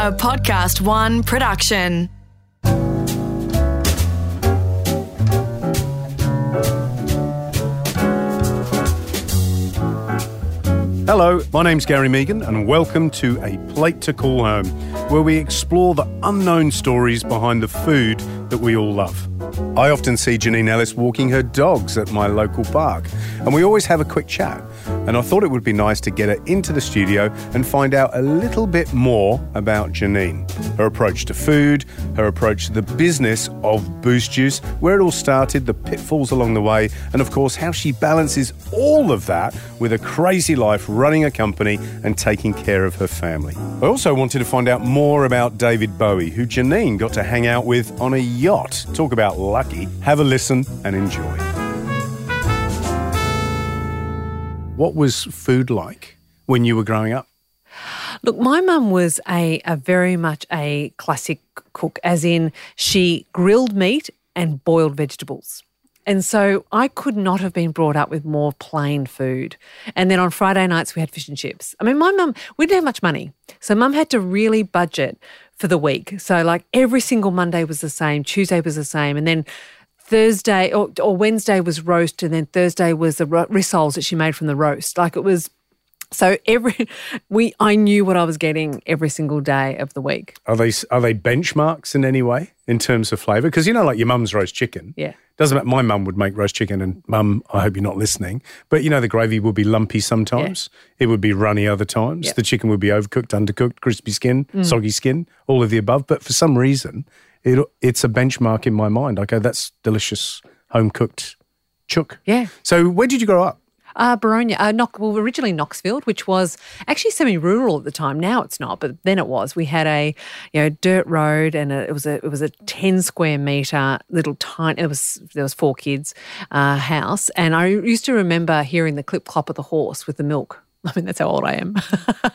a Podcast One production. Hello, my name's Gary Mehigan, and welcome to A Plate to Call Home, where we explore the unknown stories behind the food that we all love. I often see Janine Allis walking her dogs at my local park, and we always have a quick chat. And I thought it would be nice to get her into the studio and find out a little bit more about Janine, her approach to food, her approach to the business of Boost Juice, where it all started, the pitfalls along the way, and of course, how she balances all of that with a crazy life running a company and taking care of her family. I also wanted to find out more about David Bowie, who Janine got to hang out with on a yacht. Talk about lucky. Have a listen and enjoy. What was food like when you were growing up? Look, my mum was a, a very much a classic cook, as in she grilled meat and boiled vegetables. And so I could not have been brought up with more plain food. And then on Friday nights, we had fish and chips. I mean, my mum, we didn't have much money. So mum had to really budget for the week. So, like, every single Monday was the same, Tuesday was the same. And then Thursday or, or Wednesday was roast, and then Thursday was the rissoles that she made from the roast. Like, it was so every we I knew what I was getting every single day of the week. Are they are they benchmarks in any way in terms of flavour? Because you know, like your mum's roast chicken. Yeah. Doesn't matter. My mum would make roast chicken, and mum, I hope you're not listening. But you know, the gravy would be lumpy sometimes. Yeah. It would be runny other times. The chicken would be overcooked, undercooked, crispy skin, mm. soggy skin, all of the above. But for some reason, it it's a benchmark in my mind. I go, that's delicious home cooked chook. Yeah. So where did you grow up? Uh, Boronia, uh, Knock, well, originally Knoxfield, which was actually semi-rural at the time. Now it's not, but then it was. We had a, you know, dirt road, and a, it was a it was a ten square meter little tiny. It was there was four kids uh, house, and I used to remember hearing the clip clop of the horse with the milk. I mean, that's how old I am.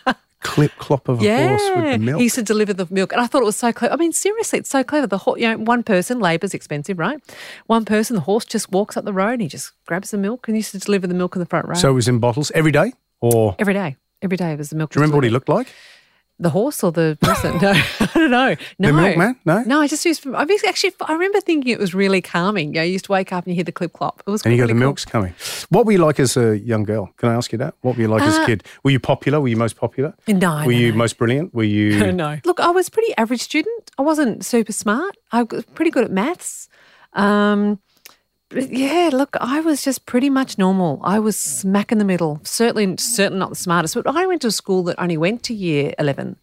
clip clop of a yeah. horse with the milk. He used to deliver the milk. And I thought it was so clever. I mean, seriously, it's so clever. The horse, you know, one person, labour's expensive, right? One person, the horse just walks up the road and he just grabs the milk and he used to deliver the milk in the front row. So it was in bottles every day or? Every day. Every day was the milk. Do you remember what he looked like? The horse or the person? No, I don't know. No, the milkman? No, no. I just used. I actually, I remember thinking it was really calming. You, know, you used to wake up and you hear the clip clop. It was. And you really got the cool. milks coming. What were you like as a young girl? Can I ask you that? What were you like as a Uh, kid? Were you popular? Were you most popular? No, Were no, you no. most brilliant? Were you? no. Look, I was pretty average student. I wasn't super smart. I was pretty good at maths. Um, yeah, look, I was just pretty much normal. I was smack in the middle. Certainly, certainly not the smartest. But I went to a school that only went to year eleven.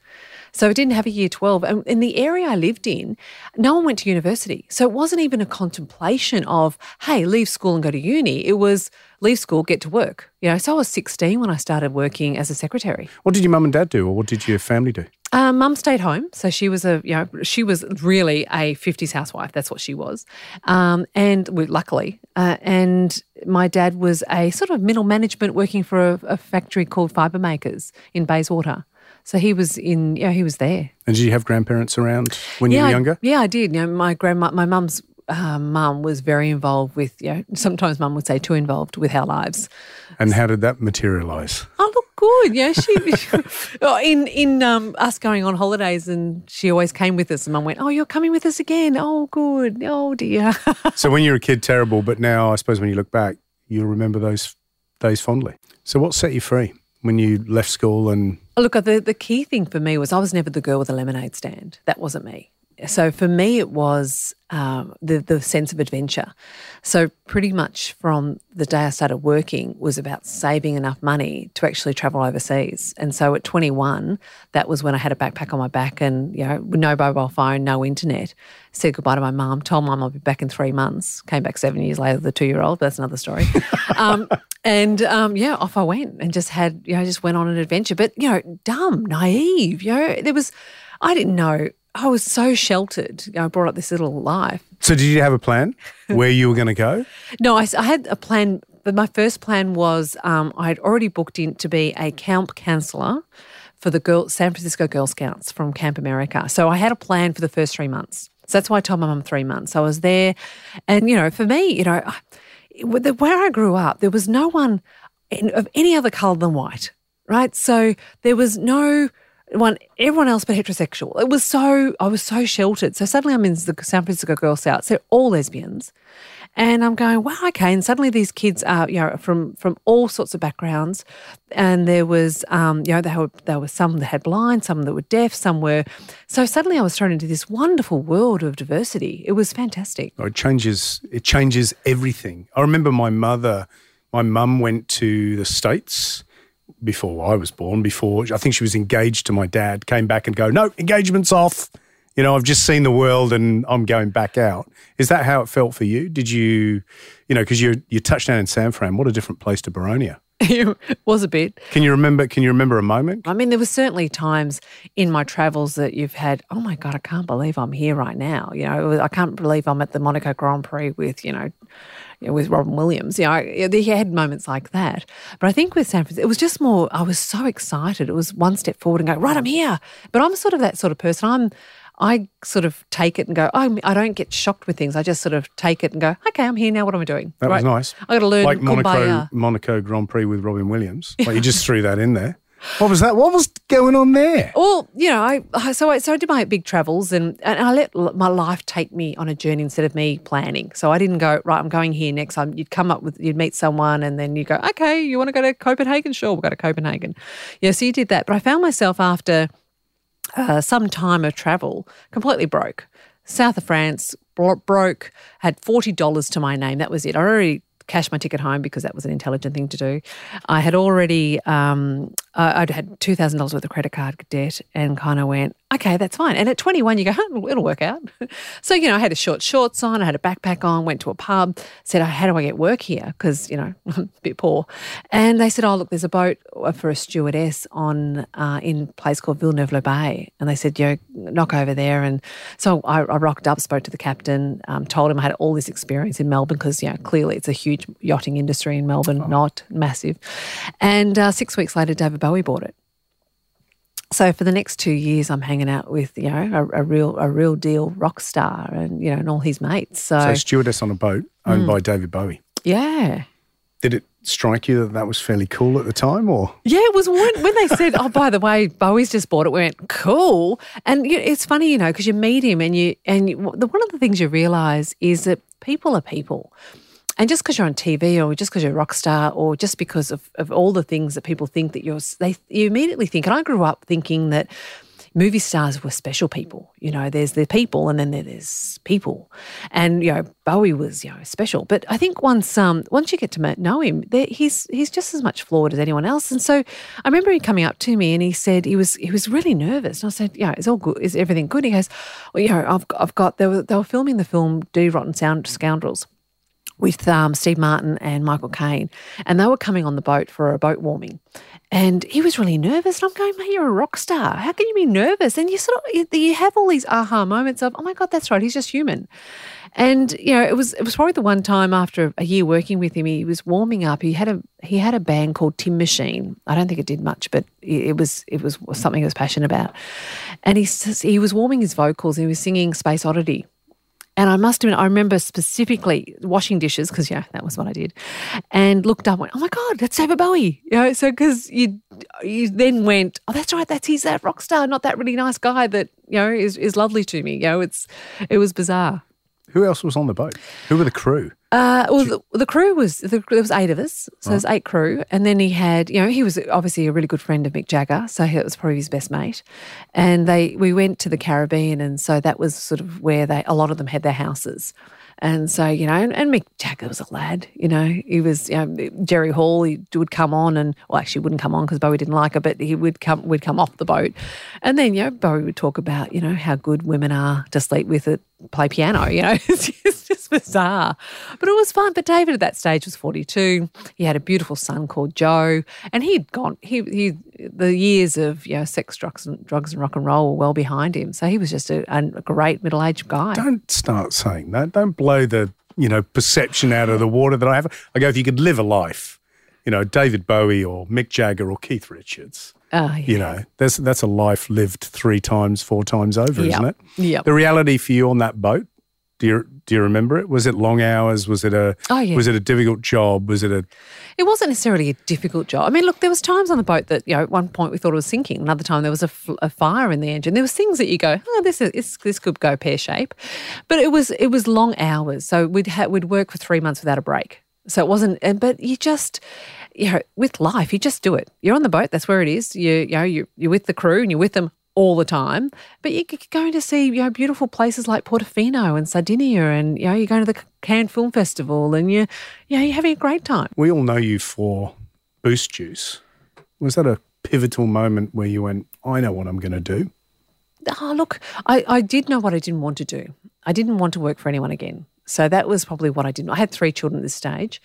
So it didn't have a year 12. And in the area I lived in, no one went to university. So it wasn't even a contemplation of, hey, leave school and go to uni. It was leave school, get to work. You know, so I was 16 when I started working as a secretary. What did your mum and dad do, or what did your family do? Uh, Mum stayed home, so she was a you know she was really a fifties housewife. That's what she was, um, and we, luckily, uh, and my dad was a sort of middle management working for a, a factory called Fibre Makers in Bayswater. So he was in, you know, he was there. And did you have grandparents around when you yeah, were I- younger? yeah, I did. You know, my grandma, my mum's uh, mum was very involved with. You know, sometimes mum would say too involved with our lives. And how did that materialise? Oh, look good. Yeah, she oh, in in um, us going on holidays, and she always came with us. And Mum went, "Oh, you're coming with us again? Oh, good. Oh dear." so when you were a kid, terrible, but now I suppose when you look back, you'll remember those days fondly. So what set you free when you left school and Look, the the key thing for me was I was never the girl with a lemonade stand. That wasn't me. So for me, it was um, the the sense of adventure. So pretty much from the day I started working was about saving enough money to actually travel overseas. And so at 21, that was when I had a backpack on my back and you know with no mobile phone, no internet. Said goodbye to my mum. Told mum I'll be back in three months. Came back seven years later, the two year old. That's another story. um, and um, yeah, off I went and just had you know just went on an adventure. But you know, dumb, naive. You know, there was I didn't know. I was so sheltered. I brought up this little life. so did you have a plan where you were going to go? No, I had a plan, but my first plan was um, I had already booked in to be a camp counselor for the girl, San Francisco Girl Scouts from Camp America. So I had a plan for the first three months. So that's why I told my mum three months. I was there, and you know, for me, you know, I- the- where I grew up, there was no one in, of any other colour than white, right? So there was no one everyone else but heterosexual. It was so I was so sheltered. So suddenly I'm in the San Francisco Girl Scouts. They're all lesbians, and I'm going, wow, okay. And suddenly these kids are, you know, from from all sorts of backgrounds. And there was, um, you know, there were there were some that had blind, some that were deaf, some were. So suddenly I was thrown into this wonderful world of diversity. It was fantastic. Oh, it changes. It changes everything. I remember my mother. My mum went to the states before I was born. Before I think she was engaged to my dad. Came back and go, no, engagement's off you know, I've just seen the world and I'm going back out. Is that how it felt for you? Did you, you know, because you you touched down in San Fran, what a different place to Boronia. it was a bit. Can you remember? Can you remember a moment? I mean, there were certainly times in my travels that you've had. Oh my god, I can't believe I'm here right now. You know, I can't believe I'm at the Monaco Grand Prix with you know, you know with Robin Williams. You know, he had moments like that. But I think with San Francisco, it was just more. I was so excited. It was one step forward and go right. I'm here. But I'm sort of that sort of person. I'm I sort of take it and go, oh, I don't get shocked with things. I just sort of take it and go, okay, I'm here now. What am I doing? That right. was nice. I got to learn like Monaco, Kumbaya. Monaco Grand Prix with Robin Williams. Like you just threw that in there. What was that? What was going on there? Well, you know, I so I so I did my big travels and and I let my life take me on a journey instead of me planning. So I didn't go right. I'm going here next. time. You'd come up with you'd meet someone and then you go, okay, you want to go to Copenhagen? Sure, we'll go to Copenhagen. Yeah, so you did that. But I found myself after uh, some time of travel, completely broke. South of France, broke, had $40 to my name. That was it. I already cashed my ticket home because that was an intelligent thing to do. I had already, um, I'd had $2,000 worth of credit card debt and kind of went, okay, that's fine. And at 21, you go, huh, it'll work out. so, you know, I had a short shorts on, I had a backpack on, went to a pub, said, how do I get work here? Because, you know, I'm a bit poor. And they said, oh, look, there's a boat for a stewardess on uh, in a place called Villeneuve-les-Bains. And they said, you know, knock over there. And so I, I rocked up, spoke to the captain, um, told him I had all this experience in Melbourne because, you know, clearly it's a huge yachting industry in Melbourne, oh. not massive. And uh, six weeks later, David Bowie bought it. So for the next two years, I'm hanging out with you know a, a, real a real deal rock star and you know and all his mates. So, so stewardess on a boat owned mm. by David Bowie. Yeah. Did it strike you that that was fairly cool at the time, or? Yeah, it was when, when they said, "Oh, by the way, Bowie's just bought it." We went cool, and you know, it's funny, you know, because you meet him and you and you, the, one of the things you realise is that people are people. And just because you're on TV or just because you're a rock star or just because of, of all the things that people think that you're, they, you immediately think, and I grew up thinking that movie stars were special people. You know, there's the people and then there's people. And, you know, Bowie was, you know, special. But I think once um once you get to know him, he's he's just as much flawed as anyone else. And so I remember him coming up to me and he said he was he was really nervous. And I said, yeah, it's all good. Is everything good? He goes, well, you know, I've, I've got, they were, they were filming the film Dirty Rotten Sound Scoundrels with um, Steve Martin and Michael Caine, and they were coming on the boat for a boat warming. And he was really nervous. And I'm going, mate, you're a rock star. How can you be nervous? And you sort of you have all these aha moments of, oh my god, that's right, he's just human. And you know, it was it was probably the one time after a year working with him, he was warming up. He had a he had a band called Tin Machine. I don't think it did much, but it was it was something he was passionate about. And he he was warming his vocals. He was singing Space Oddity and I must admit, I remember specifically washing dishes because yeah, that was what I did, and looked up, went, "Oh my god, that's David Bowie!" You know, so because you you then went, "Oh, that's right, that's he's that rock star, not that really nice guy that you know is is lovely to me." You know, it's it was bizarre. Who else was on the boat? Who were the crew? Uh, well, the, the, crew was the, there was eight of us, so there's eight crew, and then he had you know he was obviously a really good friend of Mick Jagger, so he was probably his best mate, and they we went to the Caribbean, and so that was sort of where they a lot of them had their houses. And so, you know, and, and, Mick Jagger was a lad, you know, he was, you know, Jerry Hall, he would come on and, well, actually wouldn't come on because Bowie didn't like it, but he would come, would come off the boat. And then, you know, Bowie would talk about, you know, how good women are to sleep with at play piano, you know, it's just, bizarre. But it was fun. But David at that stage was 42. He had a beautiful son called Joe, and he'd gone, he, he, the years of, you know, sex, drugs, and, drugs and rock and roll were well behind him. So he was just a, a great middle aged guy. Don't start saying that. Don't blow the, you know, perception out of the water that I have. I go, if you could live a life, you know, David Bowie or Mick Jagger or Keith Richards, Oh, yeah. You know, that's that's a life lived three times, four times over, yep. isn't it? Yeah. The reality for you on that boat, Do you do you remember it? Was it long hours? Was it a Oh, yeah. was it a difficult job? Was it a It wasn't necessarily a difficult job. I mean, look, there was times on the boat that you know at one point we thought it was sinking. Another time there was a, f- a fire in the engine. There was things that you go, oh, this is this, this could go pear shape, but it was it was long hours. So we'd ha- we'd work for three months without a break. So it wasn't. But you just you know with life you just do it. You're on the boat. That's where it is. You you know you you're with the crew and you're with them all the time. But you're going to see you know beautiful places like Portofino and Sardinia, and you know you're going to the Cannes Film Festival, and you you know you're having a great time. we all know you for Boost Juice. Was that a pivotal moment where you went, I know what I'm going to do? Oh, look, I, I did know what I didn't want to do. I didn't want to work for anyone again. So that was probably what I didn't. I had three children at this stage,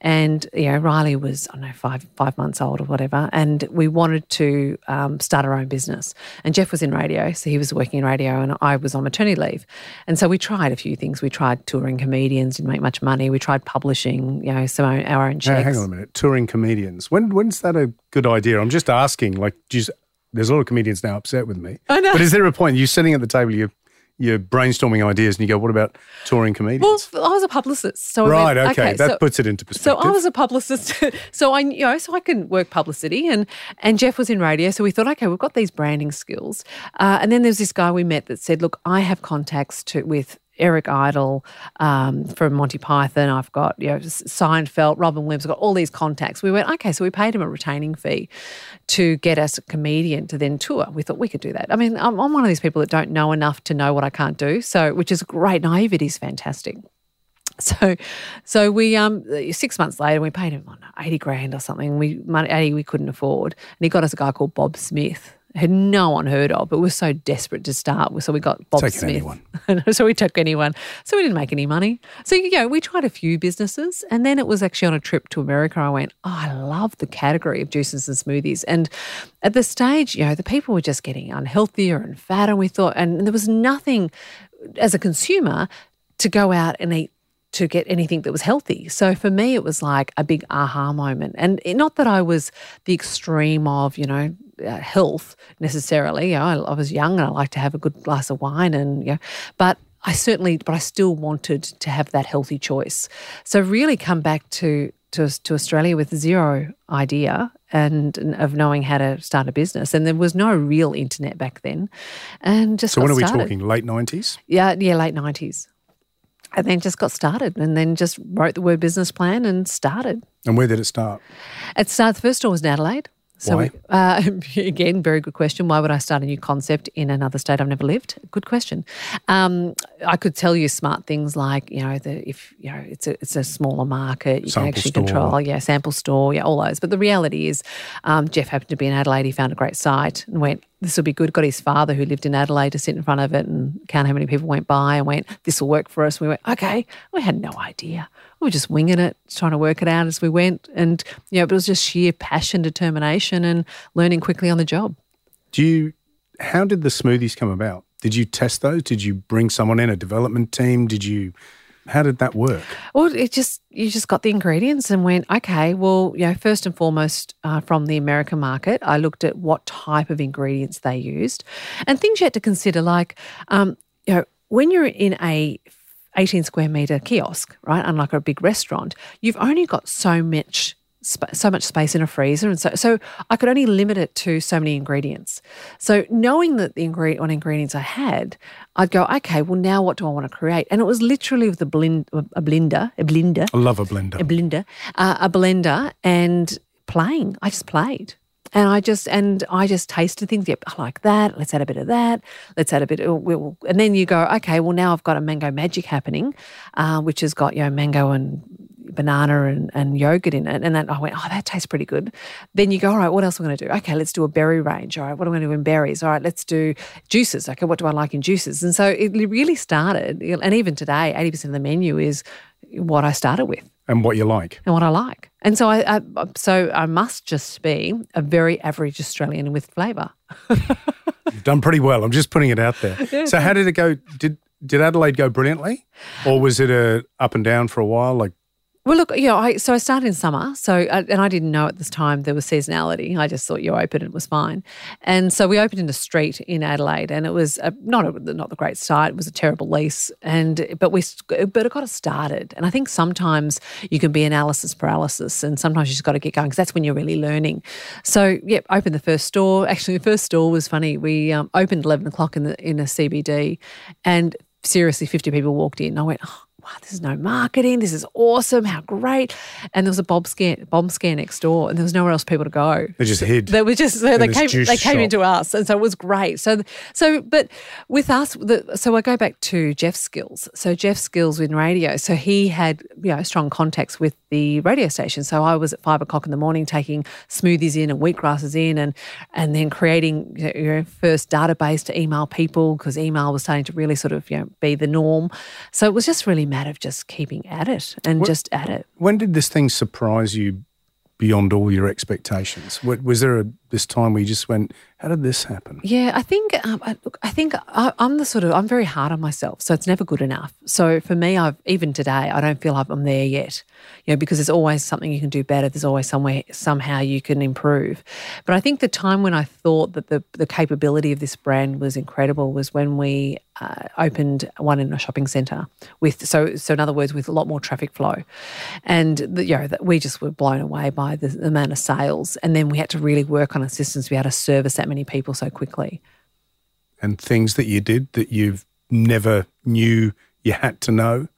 and you know Riley was I don't know five five months old or whatever, and we wanted to um, start our own business. And Jeff was in radio, so he was working in radio, and I was on maternity leave, and so we tried a few things. We tried touring comedians, didn't make much money. We tried publishing, you know, some own, our own checks. hang on a minute. Touring comedians. When when's that a good idea? I'm just asking. Like, do you, there's a lot of comedians now upset with me. I know. But is there a point? You're sitting at the table, you're, you're brainstorming ideas, and you go, what about touring comedians? Well, I was a publicist, so I right, went, okay. That so- puts it into perspective. So. I was a publicist, so I you know so I can work publicity, and and Jeff was in radio, so we thought, okay, we've got these branding skills, uh, and then there's this guy we met that said, look, I have contacts to with. Eric Idle um, from Monty Python. I've got you know Seinfeld, Robin Williams. I've got all these contacts. We went okay, so we paid him a retaining fee to get us a comedian to then tour. We thought we could do that. I mean, I'm, I'm one of these people that don't know enough to know what I can't do. So, which is great. Naivety is fantastic. So, so we um six months later we paid him I eighty grand or something. We money eighty we couldn't afford, and he got us a guy called Bob Smith. Had no one heard of, but we were so desperate to start. So we got Bob Taking Smith. anyone. so we took anyone. So we didn't make any money. So you know, we tried a few businesses, and then it was actually on a trip to America. I went, oh, I love the category of juices and smoothies. And at the stage, you know, the people were just getting unhealthier and fatter. And we thought, and there was nothing as a consumer to go out and eat to get anything that was healthy. So for me, it was like a big aha moment. And it- not that I was the extreme of, you know, uh, health necessarily. You know, I, I was young and I liked to have a good glass of wine and, you know, but I certainly, but I still wanted to have that healthy choice. So really come back to, to, to Australia with zero idea and, and of knowing how to start a business. And there was no real internet back then. And just so when are we started. talking? Late 90s? Yeah, yeah, late nineties. And then just got started and then just wrote the word business plan and started. And where did it start? It started, the first store was in Adelaide. So Why? uh, again, very good question. Why would I start a new concept in another state I've never lived? Good question. Um, I could tell you smart things like you know the if you know it's a it's a smaller market you Sample can actually store. control yeah sample store yeah all those. But the reality is, um, Jeff happened to be in Adelaide. He found a great site and went. This will be good. Got his father who lived in Adelaide to sit in front of it and count how many people went by and went, This will work for us. We went, Okay. We had no idea. We were just winging it, trying to work it out as we went. And, you know, it was just sheer passion, determination, and learning quickly on the job. Do you, how did the smoothies come about? Did you test those? Did you bring someone in, a development team? Did you, how did that work? Well, it just you just got the ingredients and went, okay. Well, you know, first and foremost, uh, from the American market, I looked at what type of ingredients they used, and things you had to consider, like, um, you know, when you're in a 18 square meter kiosk, right? Unlike a big restaurant, you've only got so much. So much space in a freezer, and so so I could only limit it to so many ingredients. So knowing that the ingredient, what ingredients I had, I'd go, okay, well now what do I want to create? And it was literally with a blend, a blender, a blender, I love a blender. a blender, uh, a blender, and playing. I just played. And I just and I just tasted things. Yep, I like that. Let's add a bit of that. Let's add a bit. Of, we'll, and then you go, okay. Well, now I've got a mango magic happening, uh, which has got you know mango and banana and, and yogurt in it. And then I went, oh, that tastes pretty good. Then you go, all right, what else am I going to do? Okay, let's do a berry range. All right, what am I going to do in berries? All right, let's do juices. Okay, what do I like in juices? And so it really started. And even today, eighty percent of the menu is what I started with and what you like. and what I like. And so I, I so I must just be a very average Australian with flavour. You've done pretty well. I'm just putting it out there. so how did it go? Did did Adelaide go brilliantly, or was it a up and down for a while? Like Well, look, you know, I, so I started in summer. So, uh, and I didn't know at this time there was seasonality. I just thought you open and it was fine. And so we opened in a street in Adelaide, and it was a, not a, not the great start. It was a terrible lease, and but we but it got us started. And I think sometimes you can be analysis paralysis, and sometimes you just got to get going because that's when you're really learning. So, yeah, opened the first store. Actually, the first store was funny. We um, opened eleven o'clock in the in a CBD, and seriously, fifty people walked in. I went. Oh, wow, there's no marketing. This is awesome. How great. And there was a bomb scare, bomb scare next door and there was nowhere else for people to go. They just hid. They were just, so they came, they came into us. And so it was great. So, so, but with us, the, so I go back to Jeff's skills. So Jeff's skills in radio. So he had, you know, strong contacts with the radio station. So I was at five o'clock in the morning taking smoothies in and wheatgrasses in and, and then creating you know, your first database to email people because email was starting to really sort of, you know, be the norm. So it was just really matter of just keeping at it and just at it. When did this thing surprise you beyond all your expectations? Was there a, this time where you just went, how did this happen? Yeah, I think um, I, look, I think I, I'm the sort of I'm very hard on myself, so it's never good enough. So for me, I've even today I don't feel like I'm there yet, you know, because there's always something you can do better. There's always somewhere somehow you can improve. But I think the time when I thought that the the capability of this brand was incredible was when we uh, opened one in a shopping centre with so so in other words with a lot more traffic flow, and the, you know that we just were blown away by the, the amount of sales, and then we had to really work on a system to be able to service that many people so quickly. And things that you did that you've never knew you had to know?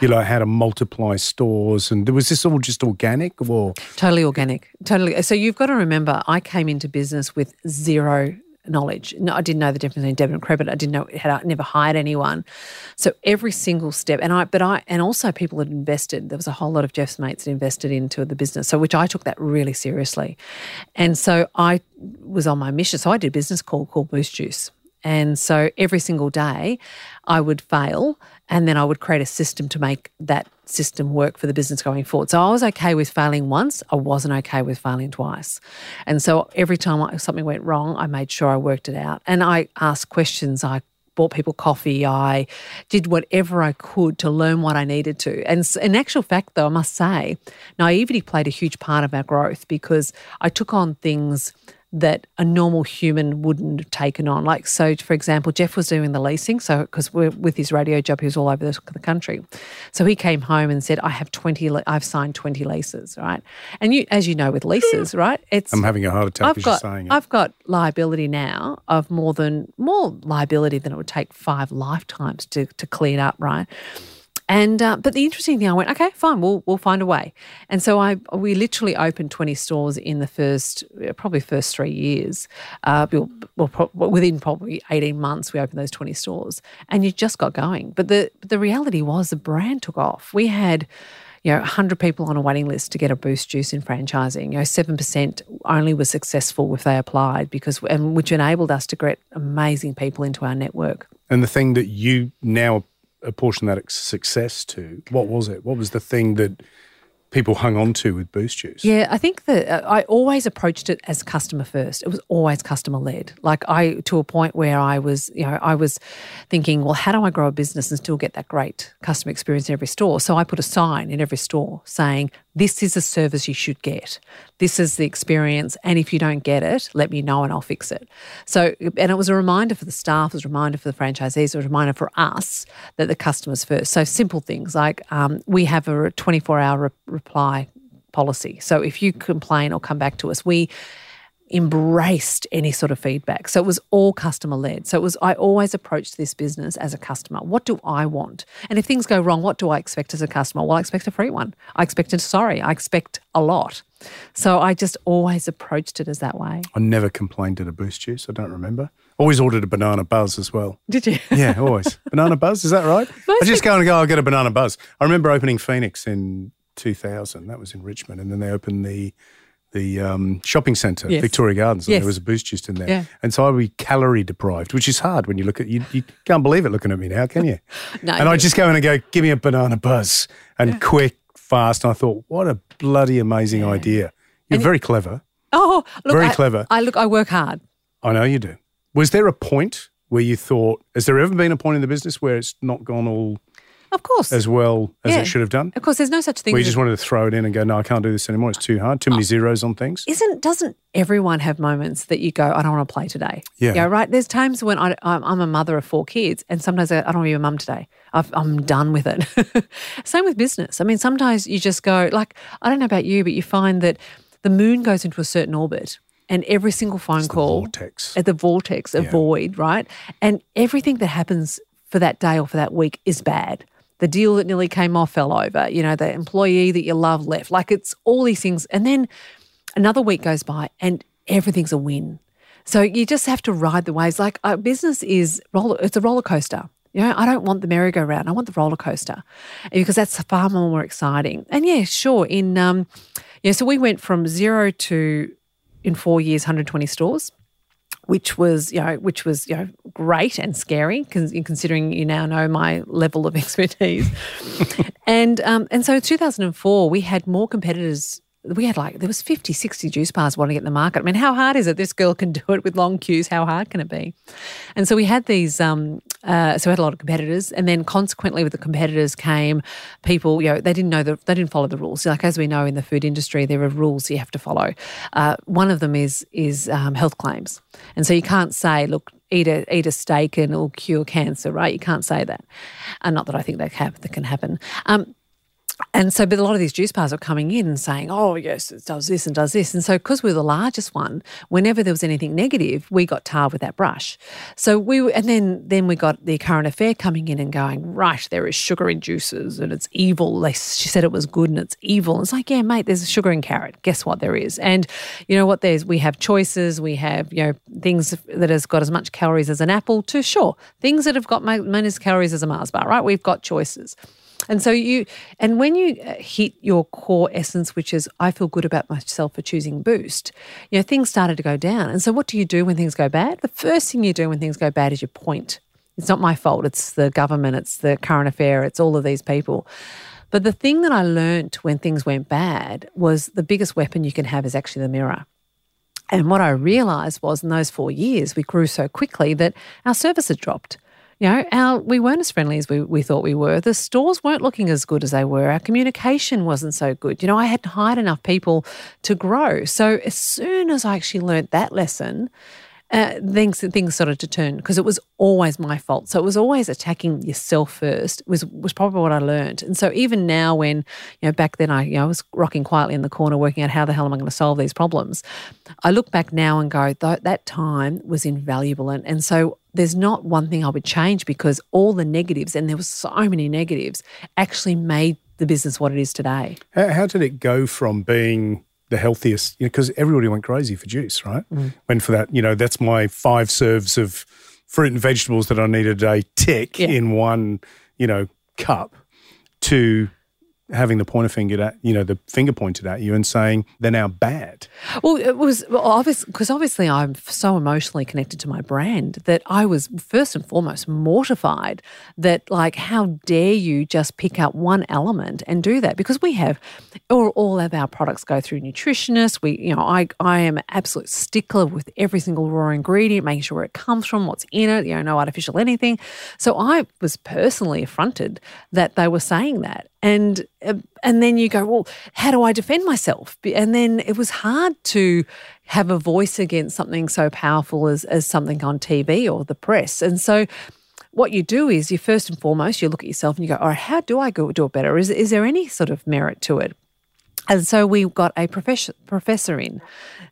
You know, how to multiply stores, and was this all just organic, or Totally organic. Totally. So you've got to remember, I came into business with zero knowledge. No, I didn't know the difference between debit and credit. I didn't know had I never hired anyone. So every single step, and I, but I, and also people had invested. There was a whole lot of Jeff's mates that invested into the business. So which I took that really seriously, and so I was on my mission. So I did a business call called Boost Juice. And so every single day I would fail and then I would create a system to make that system work for the business going forward. So I was okay with failing once, I wasn't okay with failing twice. And so every time something went wrong, I made sure I worked it out. And I asked questions, I bought people coffee. I did whatever I could to learn what I needed to. And in actual fact, though, I must say, naivety played a huge part of our growth because I took on things that a normal human wouldn't have taken on. Like, so for example, Jeff was doing the leasing. So, because with his radio job, he was all over the, the country. So he came home and said, I have 20, le- I've signed 20 leases, right? And you, as you know, with leases, right? It's, I'm having a heart attack I've got you're saying it. I've got liability now of more than more liability than it would take five lifetimes to to clean up, right? And uh, but the interesting thing, I went, okay, fine, we'll we'll find a way. And so I we literally opened twenty stores in the first probably first three years. Uh, we'll, well, pro- within probably eighteen months, we opened those twenty stores, and you just got going. But the the reality was the brand took off. We had you know, 100 people on a waiting list to get a boost juice in franchising. You know, 7% only was successful if they applied because, and which enabled us to get amazing people into our network. And the thing that you now apportion that success to, what was it? What was the thing that people hung on to with Boost Juice? Yeah, I think that uh, I always approached it as customer first. It was always customer led. Like I, to a point where I was, you know, I was thinking, well, how do I grow a business and still get that great customer experience in every store? So I put a sign in every store saying, this is a service you should get. This is the experience. And if you don't get it, let me know and I'll fix it. So, and it was a reminder for the staff, it was a reminder for the franchisees, it was a reminder for us that the customer's first. So simple things like um, we have a 24 hour re- reply policy. So if you complain or come back to us, we embraced any sort of feedback. So it was all customer led. So it was I always approached this business as a customer. What do I want? And if things go wrong, what do I expect as a customer? Well, I expect a free one. I expect a sorry. I expect a lot. So I just always approached it as that way. I never complained at a Boost Juice. I don't remember. Always ordered a banana buzz as well. Did you? Yeah, always. banana buzz, is that right? I just go and go, I'll get a banana buzz. I remember opening Fenix in 2000. That was in Richmond. And then they opened the the um, shopping centre, Yes. Victoria Gardens, and Yes. there was a boost juice in there. Yeah. And so I'd be calorie deprived, which is hard when you look at you. You can't believe it looking at me now, can you? No, and I just go in and go, give me a banana buzz, and quick, fast. And I thought, what a bloody amazing idea. You're very clever. Oh, look, Very I- clever. I look. I work hard. I know you do. Was there a point where you thought, has there ever been a point in the business where it's not gone all Of course. as well as Yeah. it should have done? Of course, there's no such thing. We just wanted to throw it in and go, no, I can't do this anymore. It's too hard. Too Oh. many zeros on things. isn't doesn't everyone have moments that you go, I don't want to play today? Yeah. Yeah, right. There's times when I, I'm, I'm a mother of four kids, and sometimes I, I don't want to be a mum today. I've, I'm done with it. Same with business. I mean, sometimes you just go like, I don't know about you, but you find that the moon goes into a certain orbit. And every single phone the call vortex. at the vortex, a void, right? And everything that happens for that day or for that week is bad. The deal that nearly came off fell over. You know, the employee that you love left. Like it's all these things. And then another week goes by and everything's a win. So you just have to ride the waves. Like uh, business is roller, it's a roller coaster. You know, I don't want the merry-go-round. I want the roller coaster because that's far more, exciting. And yeah, sure. In um, yeah, so we went from zero to in four years, 120 stores which was you know which was you know great and scary cons- considering you now know my level of expertise. And um, and so in 2004 we had more competitors we had like there was 50 60 juice bars wanting to get in the market. I mean how hard is it? This girl can do it with long queues. How hard can it be? And so we had these um, uh, so we had a lot of competitors. And then consequently with the competitors came people you know they didn't know the, they didn't follow the rules. Like as we know in the food industry there are rules you have to follow. Uh, one of them is is um, health claims. And so you can't say look eat a eat a steak and it'll cure cancer right? You can't say that. And not that i think that, can happen. Um, and so, but a lot of these juice bars are coming in and saying, oh, yes, it does this and does this. And so, because we were the largest one, whenever there was anything negative, we got tarred with that brush. So we, were- and then, then we got the current affair coming in and going, right, there is sugar in juices and it's evil. They, she said it was good and it's evil. It's like, yeah, mate, there's sugar in carrot. Guess what? There is. And you know what? There's, we have choices. We have, you know, things that has got as much calories as an apple to sure, things that have got minus calories as a Mars bar, right? We've got choices. And so you, and when you uh, hit your core essence, which is I feel good about myself for choosing Boost, you know, things started to go down. And so what do you do when things go bad? The first thing you do when things go bad is you point. It's not my fault. It's the government. It's the current affair. It's all of these people. But the thing that I learnt when things went bad was the biggest weapon you can have is actually the mirror. And what I realised was in those four years, we grew so quickly that our service had dropped. You know, our, we weren't as friendly as we, we thought we were. The stores weren't looking as good as they were. Our communication wasn't so good. You know, I hadn't hired enough people to grow. So as soon as I actually learnt that lesson, uh, things things started to turn because it was always my fault. So it was always attacking yourself first was was probably what I learned. And so even now, when you know back then I you know I was rocking quietly in the corner, working out how the hell am I going to solve these problems. I look back now and go Th- that time was invaluable, and and so. There's not one thing I would change because all the negatives, and there were so many negatives, actually made the business what it is today. How, how did it go from being the healthiest? Because everybody went crazy for juice, right? Mm. Went for that. You know, that's my five serves of fruit and vegetables that I need a day tick Yeah. in one, you know, cup. To having the pointer finger at you know the finger pointed at you and saying they're now bad. Well, it was well, obvious because obviously I'm so emotionally connected to my brand that I was first and foremost mortified that like how dare you just pick out one element and do that because we have all, all of our products go through nutritionists. We you know I I am an absolute stickler with every single raw ingredient, making sure where it comes from, what's in it, you know, no artificial anything. So I was personally affronted that they were saying that. And uh, and then you go, well, how do I defend myself? And then it was hard to have a voice against something so powerful as as something on TV or the press. And so what you do is you first and foremost you look at yourself and you go, all right, how do I go do it better? Is is there any sort of merit to it? And so we got a professor professor in,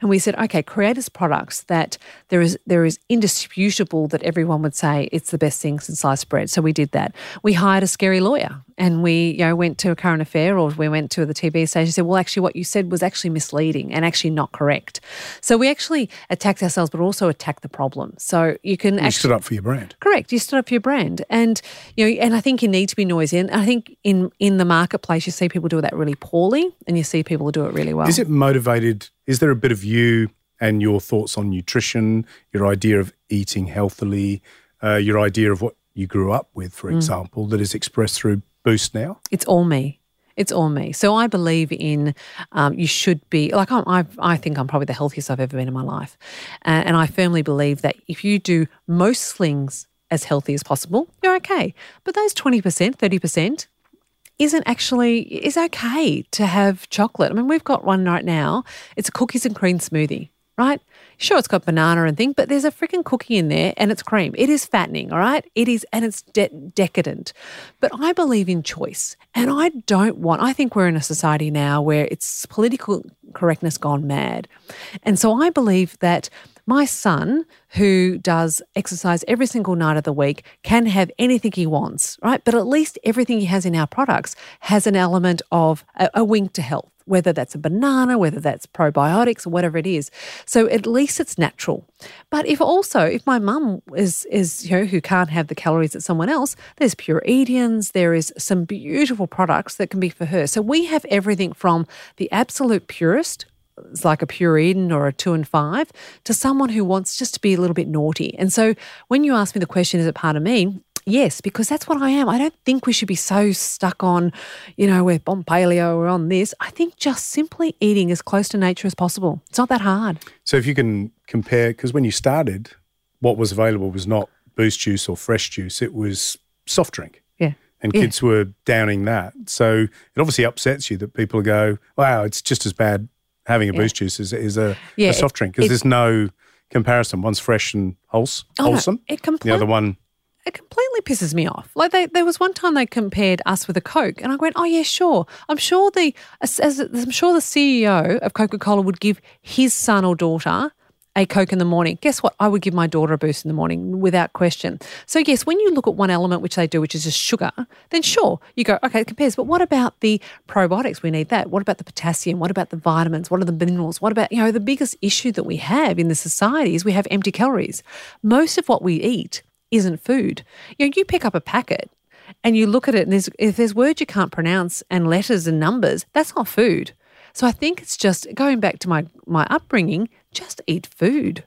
and we said, okay, create us products that there is there is indisputable that everyone would say it's the best thing since sliced bread. So we did that. We hired a scary lawyer, and we you know went to a current affair or we went to the TV station and said, well, actually, what you said was actually misleading and actually not correct. So we actually attacked ourselves, but also attacked the problem. So you can You actually stood up for your brand. Correct. You stood up for your brand, and you know, and I think you need to be noisy. And I think in in the marketplace, you see people do that really poorly, and you see people do it really well. Is it motivated? Is there a bit of you and your thoughts on nutrition, your idea of eating healthily, uh, your idea of what you grew up with, Mm. for example, that is expressed through Boost now? It's all me. It's all me. So I believe in um, you should be like I'm, I. I think I'm probably the healthiest I've ever been in my life, uh, and I firmly believe that if you do most things as healthy as possible, you're okay. But those 20%, 30%, isn't actually is okay to have chocolate. I mean, we've got one right now. It's a cookies and cream smoothie, right? Sure, it's got banana and thing, but there's a freaking cookie in there and it's cream. It is fattening, all right? It is, and it's de- decadent. But I believe in choice, and I don't want. I think we're in a society now where it's political correctness gone mad, and so I believe that my son, who does exercise every single night of the week, can have anything he wants, right? But at least everything he has in our products has an element of a, a wink to health, whether that's a banana, whether that's probiotics or whatever it is. So at least it's natural. But if also, if my mum is, is, you know, who can't have the calories that someone else, there's Pure Edians, there is some beautiful products that can be for her. So we have everything from the absolute purest it's like a pure Eden or a two and five to someone who wants just to be a little bit naughty. And so when you ask me the question, is it part of me? Yes, because that's what I am. I don't think we should be so stuck on, you know, we're on paleo or on this. I think just simply eating as close to nature as possible. It's not that hard. So if you can compare, because when you started, what was available was not boost juice or fresh juice, it was soft drink. Yeah. And Yeah. kids were downing that. So it obviously upsets you that people go, wow, it's just as bad having a boost juice as, as a, Yeah, a soft drink because there's no comparison. One's fresh and wholes, Oh, no, wholesome. it the other one, it completely pisses me off. Like they, there was one time they compared us with a Coke, and I went, "Oh yeah, sure. I'm sure the as, as I'm sure the CEO of Coca Cola would give his son or daughter." A Coke in the morning. Guess what? I would give my daughter a boost in the morning without question. So, yes, when you look at one element, which they do, which is just sugar, then sure, you go, okay, it compares. But what about the probiotics? We need that. What about the potassium? What about the vitamins? What are the minerals? What about, you know, the biggest issue that we have in the society is we have empty calories. Most of what we eat isn't food. You know, you pick up a packet and you look at it, and there's, if there's words you can't pronounce and letters and numbers, that's not food. So I think it's just going back to my my upbringing. Just eat food.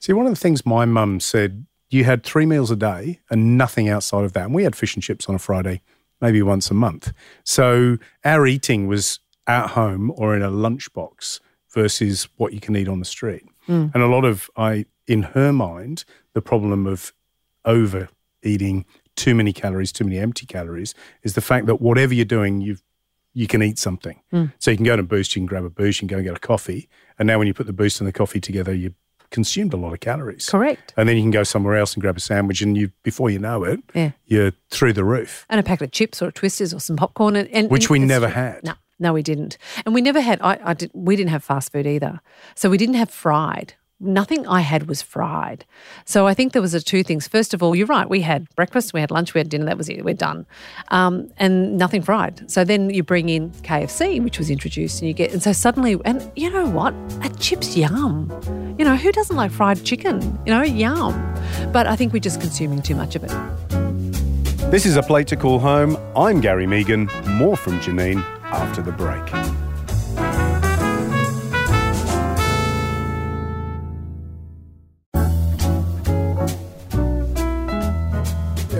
See, one of the things my mum said, you had three meals a day and nothing outside of that. And we had fish and chips on a Friday, maybe once a month. So our eating was at home or in a lunchbox versus what you can eat on the street. Mm. And a lot of, I, in her mind, the problem of overeating too many calories, too many empty calories, is the fact that whatever you're doing, you've you can eat something. Hmm. So you can go to Boost, you can grab a Boost, you can go and get a coffee. And now when you put the Boost and the coffee together, you consumed a lot of calories. Correct. And then you can go somewhere else and grab a sandwich, and you before you know it, Yeah. you're through the roof. And a packet of chips or a twisters or some popcorn, and, and Which we never true. had. No, no, we didn't. And we never had. I, I did. We didn't have fast food either. So we didn't have fried. Nothing I had was fried. So I think there was a two things. First of all, you're right. We had breakfast, we had lunch, we had dinner. That was it. We're done, um, and nothing fried. So then you bring in KFC, which was introduced, and you get. And so suddenly, and you know what? A chips, yum. You know who doesn't like fried chicken? You know, yum. But I think we're just consuming too much of it. This is a plate to call home. I'm Gary Mehigan. More from Janine after the break.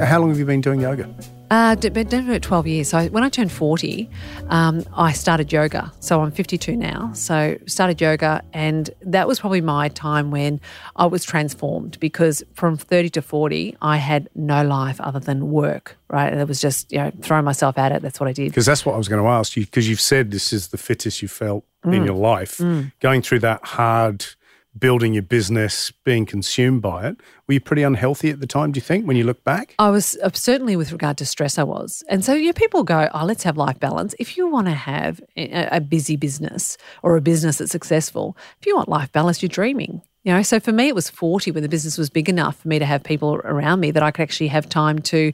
How long have you been doing yoga? Uh, been doing it 12 years. So when I turned 40, um, I started yoga. So I'm 52 now. So started yoga, and that was probably my time when I was transformed because from 30 to 40, I had no life other than work. Right, and it was just you know throwing myself at it. That's what I did. Because that's what I was going to ask you. Because you've said this is the fittest you felt in your life. Going through that hard building your business, being consumed by it. Were you pretty unhealthy at the time? Do you think when you look back? I was uh, certainly with regard to stress, I was. And so, yeah, people go, oh, let's have life balance. If you want to have a, a busy business or a business that's successful, if you want life balance, you're dreaming. You know, so for me, it was 40 when the business was big enough for me to have people around me that I could actually have time to,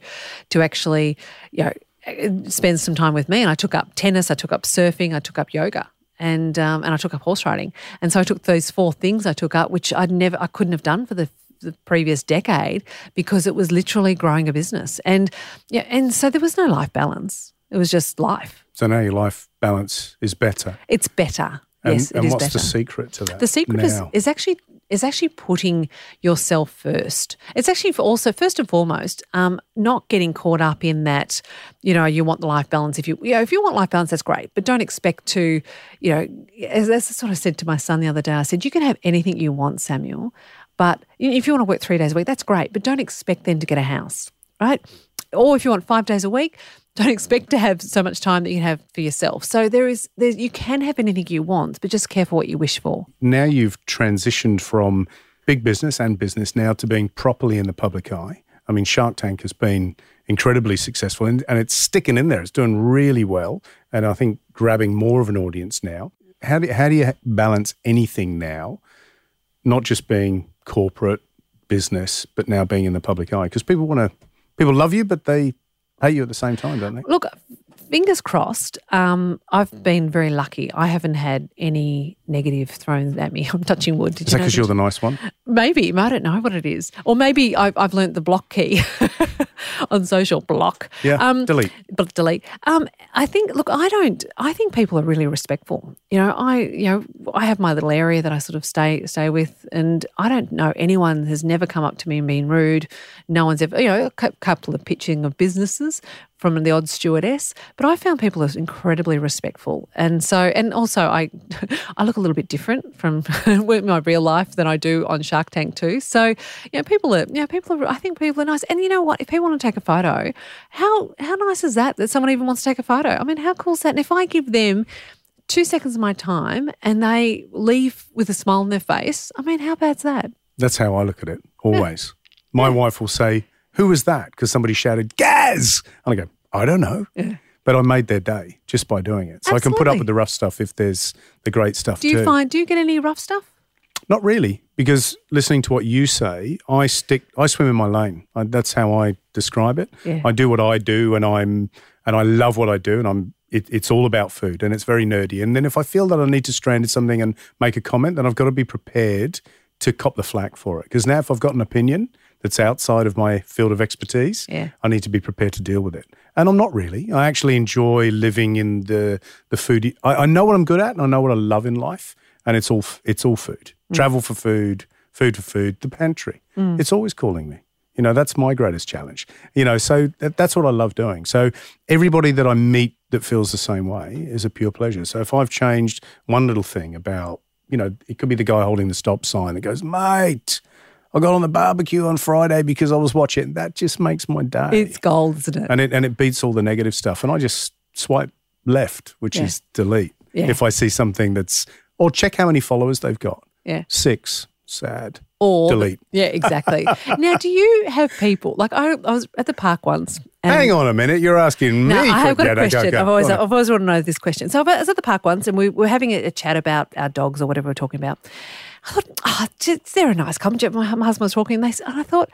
to actually, you know, spend some time with me. And I took up tennis, I took up surfing, I took up yoga and um, and I took up horse riding. And so I took those four things I took up, which I'd never, I couldn't have done for the, the previous decade because it was literally growing a business. And yeah, and so there was no life balance. It was just life. So now your life balance is better. It's better. And, yes, and it is what's better. the secret to that? The secret is, is actually is actually putting yourself first. It's actually also first and foremost, um, not getting caught up in that. You know, you want the life balance. If you, you know, if you want life balance, that's great. But don't expect to, you know, as, as I sort of said to my son the other day, I said, you can have anything you want, Samuel. But if you want to work three days a week, that's great. But don't expect then to get a house, right? Or if you want five days a week, don't expect to have so much time that you have for yourself. So there is, there's, you can have anything you want, but just care for what you wish for. Now you've transitioned from big business and business now to being properly in the public eye. I mean, Shark Tank has been incredibly successful and, and it's sticking in there. It's doing really well. And I think grabbing more of an audience now. How do, how do you balance anything now, not just being corporate business, but now being in the public eye? Because people want to, people love you, but they hate you at the same time, don't they? Look, fingers crossed. Um, I've been very lucky. I haven't had any negative thrown at me. I'm touching wood. Did Is you that because you're the nice one? Maybe. I don't know what it is. Or maybe I've, I've learnt the block key on social block. Yeah, delete. But delete. Um, I think, look, I don't, I think people are really respectful. You know, I, you know, I have my little area that I sort of stay, stay with and I don't know anyone has never come up to me and been rude. No one's ever, you know, a couple of pitching of businesses from the odd stewardess, but I found people are incredibly respectful. And so, and also I, I look a little bit different from my real life than I do on Shark Tank too. So, you know, people are, you know, people are, I think people are nice. And you know what? If people want to take a photo, how, how nice is that that someone even wants to take a photo? I mean, how cool is that? And if I give them two seconds of my time and they leave with a smile on their face, I mean, how bad's that? That's how I look at it, always. My wife will say, Who was that? Because somebody shouted, Gaz! And I go, I don't know. But I made their day just by doing it. So I can put up with the rough stuff if there's the great stuff Do you too. find, do you get any rough stuff? Not really, because listening to what you say, I stick, I swim in my lane. I, that's how I describe it. Yeah. I do what I do, and I'm, and I love what I do, and I'm. It, it's all about food, and it's very nerdy. And then if I feel that I need to strand something and make a comment, then I've got to be prepared to cop the flack for it. Because now, if I've got an opinion that's outside of my field of expertise, Yeah. I need to be prepared to deal with it. And I'm not really. I actually enjoy living in the the food. I, I know what I'm good at, and I know what I love in life, and it's all it's all food. Mm. Travel for food, food for food. The pantry. Mm. It's always calling me. You know, that's my greatest challenge. You know, so that, that's what I love doing. So everybody that I meet that feels the same way is a pure pleasure. So if I've changed one little thing about, you know, it could be the guy holding the stop sign that goes, mate. I got on the barbecue on Friday because I was watching. That just makes my day It's gold, isn't it? and it and it beats all the negative stuff. And I just swipe left, which Yeah. is delete. Yeah. If I see something that's or check how many followers they've got. yeah. Six. Sad. Or Delete. Yeah, exactly. now, do you have people like I, I was at the park once? and- Hang on a minute, you're asking me. No, I have got a no, go, question. go. I've always. I've always wanted to know this question. So I was at the park once, and we were having a, a chat about our dogs or whatever we are talking about. I thought, oh, just, they're a nice couple. My, my husband was talking, and, they, and I thought,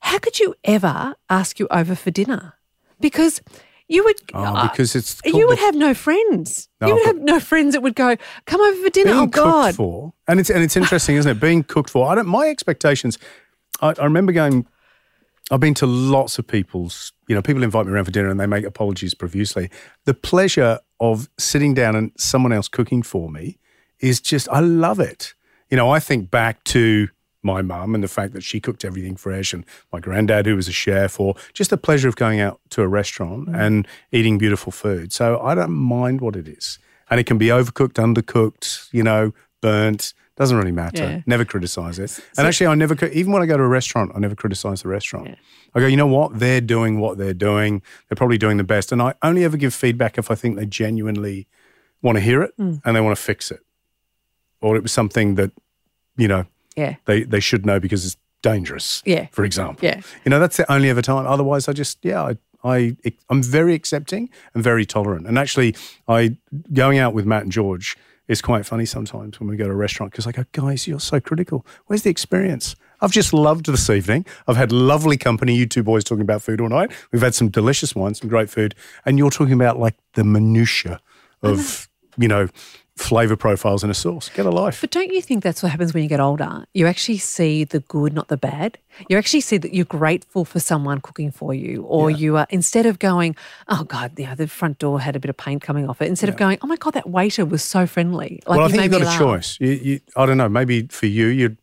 how could you ever ask you over for dinner? Because you would, Oh, uh, because it's you would the- have no friends. No, you would I've no friends that would go, come over for dinner. oh God, for, and it's and it's interesting, isn't it? Being cooked for. I don't. My expectations. I, I remember going. I've been to lots of people's. You know, people invite me around for dinner and they make apologies profusely. The pleasure of sitting down and someone else cooking for me is just. I love it. You know, I think back to my mum and the fact that she cooked everything fresh, and my granddad who was a chef, or just the pleasure of going out to a restaurant and eating beautiful food. So I don't mind what it is and it can be overcooked, undercooked, you know, burnt. Doesn't really matter. Yeah. Never criticize it. And actually, I never, even when I go to a restaurant, I never criticize the restaurant. Yeah. I go, you know what? They're doing what they're doing. They're probably doing the best. And I only ever give feedback if I think they genuinely want to hear it Mm. and they want to fix it. Or it was something that, you know, yeah, they, they should know because it's dangerous. Yeah. For example. Yeah. You know, that's the only ever time. Otherwise, I just, yeah, I, I, I'm very accepting and very tolerant. And actually, I going out with Matt and George is quite funny sometimes when we go to a restaurant because I go, guys, you're so critical. Where's the experience? I've just loved this evening. I've had lovely company. You two boys talking about food all night. We've had some delicious wine, some great food, and you're talking about like the minutia of, you know, flavor profiles in a sauce. Get a life. But don't you think that's what happens when you get older? You actually see the good, not the bad. You actually see that you're grateful for someone cooking for you, or you are instead of going, "Oh God, you know, the front door had a bit of paint coming off it," instead of going, "Oh my God, that waiter was so friendly." Like well, I think you've got a choice. You, you, I don't know. Maybe for you, you'd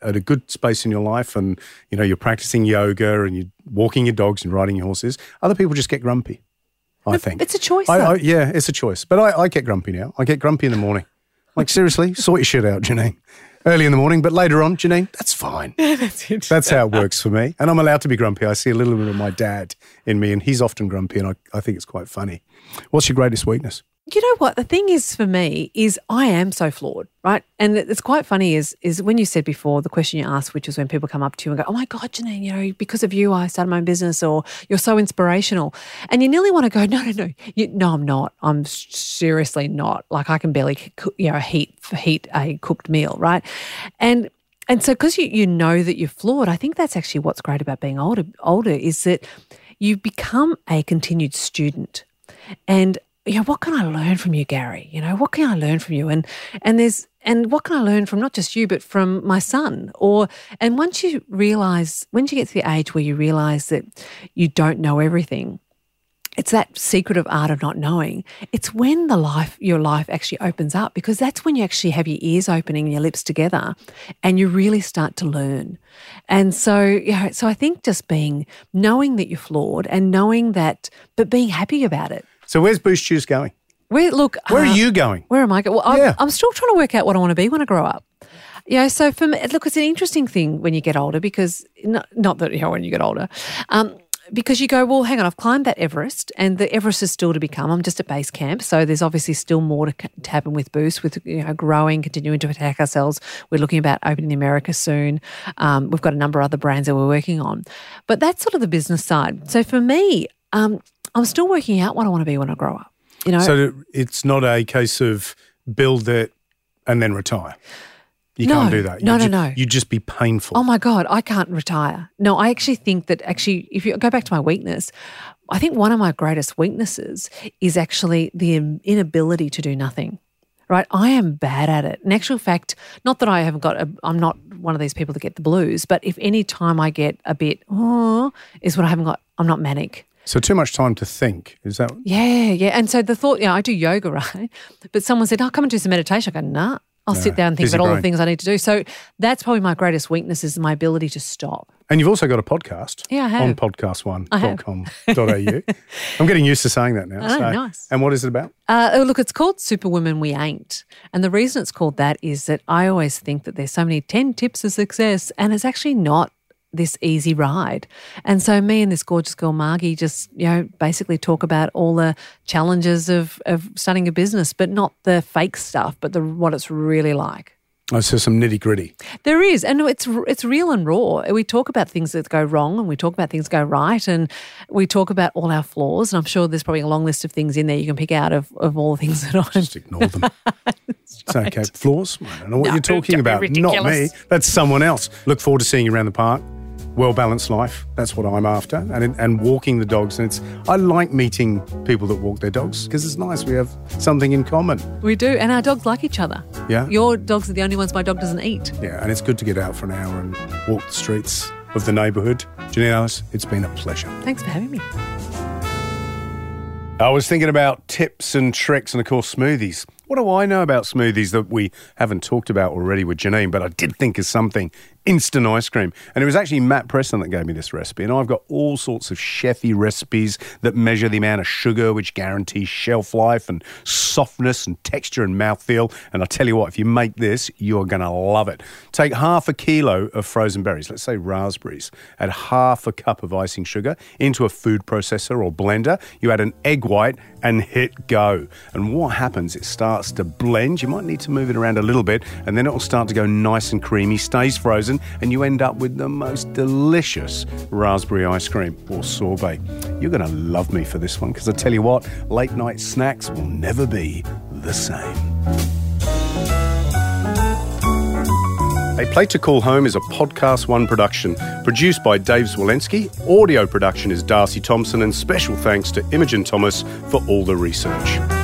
at a good space in your life, and you know you're practicing yoga and you're walking your dogs and riding your horses. Other people just get grumpy. I think it's a choice, I. I, yeah, it's a choice. But I, I get grumpy now. I get grumpy in the morning. Like seriously, sort your shit out, Janine. early in the morning, but later on, Janine, that's fine. That's it. That's how it works for me. And I'm allowed to be grumpy. I see a little bit of my dad in me, and he's often grumpy, and I, I think it's quite funny. What's your greatest weakness? You know what the thing is for me is I am so flawed, right? And it's quite funny is is when you said before the question you asked, which is when people come up to you and go, "Oh my God, Janine, you know, because of you, I started my own business," or "You're so inspirational," and you nearly want to go, "No, no, no, you, no, I'm not. I'm seriously not. Like I can barely, cook, you know, heat heat a cooked meal, right?" And and so because you you know that you're flawed, I think that's actually what's great about being older. Older is that you become a continued student, and know, what can I learn from you, Gary? You know, what can I learn from you? And and there's and what can I learn from not just you, but from my son? Or and once you realize, once you get to the age where you realize that you don't know everything, it's that secret of art of not knowing. It's when the life, your life actually opens up because that's when you actually have your ears opening and your lips together and you really start to learn. And so, yeah, so I think just being, knowing that you're flawed and knowing that, but being happy about it. So where's Boost Juice going? Where look, Where uh, are you going? Where am I going? Well, I'm, Yeah. I'm still trying to work out what I want to be when I grow up. Yeah, so for me, look, it's an interesting thing when you get older because not, not that you know when you get older, um, because you go, well, hang on, I've climbed that Everest, and the Everest is still to become. I'm just at base camp, so there's obviously still more to, to happen with Boost, with you know growing, continuing to attack ourselves. We're looking about opening America soon. Um, we've got a number of other brands that we're working on, but that's sort of the business side. So for me, um, I'm still working out what I want to be when I grow up. You know, So it's not a case of build it and then retire. You No. can't do that. No, you no, ju- no. You'd just be painful. Oh my God, I can't retire. No, I actually think that actually, if you go back to my weakness, I think one of my greatest weaknesses is actually the inability to do nothing. Right, I am bad at it. In actual fact, not that I haven't got, a, I'm not one of these people that get the blues, but if any time I get a bit, oh, is when I haven't got, I'm not manic. So too much time to think. Is that? Yeah, yeah. And so the thought, yeah, I do yoga, right? But someone said, oh, come and do some meditation. I go, nah, I'll sit down and think about all the things I need to do. So that's probably my greatest weakness is my ability to stop. And you've also got a podcast. Yeah, I have. On have. podcast1.com.au. I'm getting used to saying that now. Oh, nice. And what is it about? Uh, oh, look, it's called Superwomen We Ain't. And the reason it's called that is that I always think that there's so many 10 tips of success, and it's actually not this easy ride. And so me and this gorgeous girl, Margie, just, you know, basically talk about all the challenges of, of starting a business, but not the fake stuff, but the what it's really like. Oh, so some nitty gritty. There is, and it's it's real and raw. We talk about things that go wrong, and we talk about things that go right, and we talk about all our flaws. And I'm sure there's probably a long list of things in there you can pick out of, of all the things that I'm. Just ignore them. It's okay. Flaws? I don't know what No, you're talking don't about. Not me. That's someone else. Look forward to seeing you around the park. Well balanced life. That's what I'm after. And and walking the dogs. And it's I like meeting people that walk their dogs because it's nice. We have something in common. We do, and our dogs like each other. Yeah. Your dogs are the only ones my dog doesn't eat. Yeah, and it's good to get out for an hour and walk the streets of the neighbourhood. Janine Allis, it's been a pleasure. Thanks for having me. I was thinking about tips and tricks and, of course, smoothies. What do I know about smoothies that we haven't talked about already with Janine, but I did think of something instant ice cream. And it was actually Matt Preston that gave me this recipe. And I've got all sorts of chefy recipes that measure the amount of sugar, which guarantees shelf life and softness and texture and mouthfeel. And I tell you what, if you make this, you're going to love it. Take half a kilo of frozen berries, let's say raspberries, add half a cup of icing sugar into a food processor or blender. You add an egg white and hit go. And what happens? It starts to blend. You might need to move it around a little bit, and then it will start to go nice and creamy, stays frozen, and you end up with the most delicious raspberry ice cream or sorbet. You're going to love me for this one because I tell you what, late night snacks will never be the same. A Plate to Call Home is a Podcast One production produced by Dave Zwolensky. Audio production is Darcy Thompson, and special thanks to Imogen Thomas for all the research.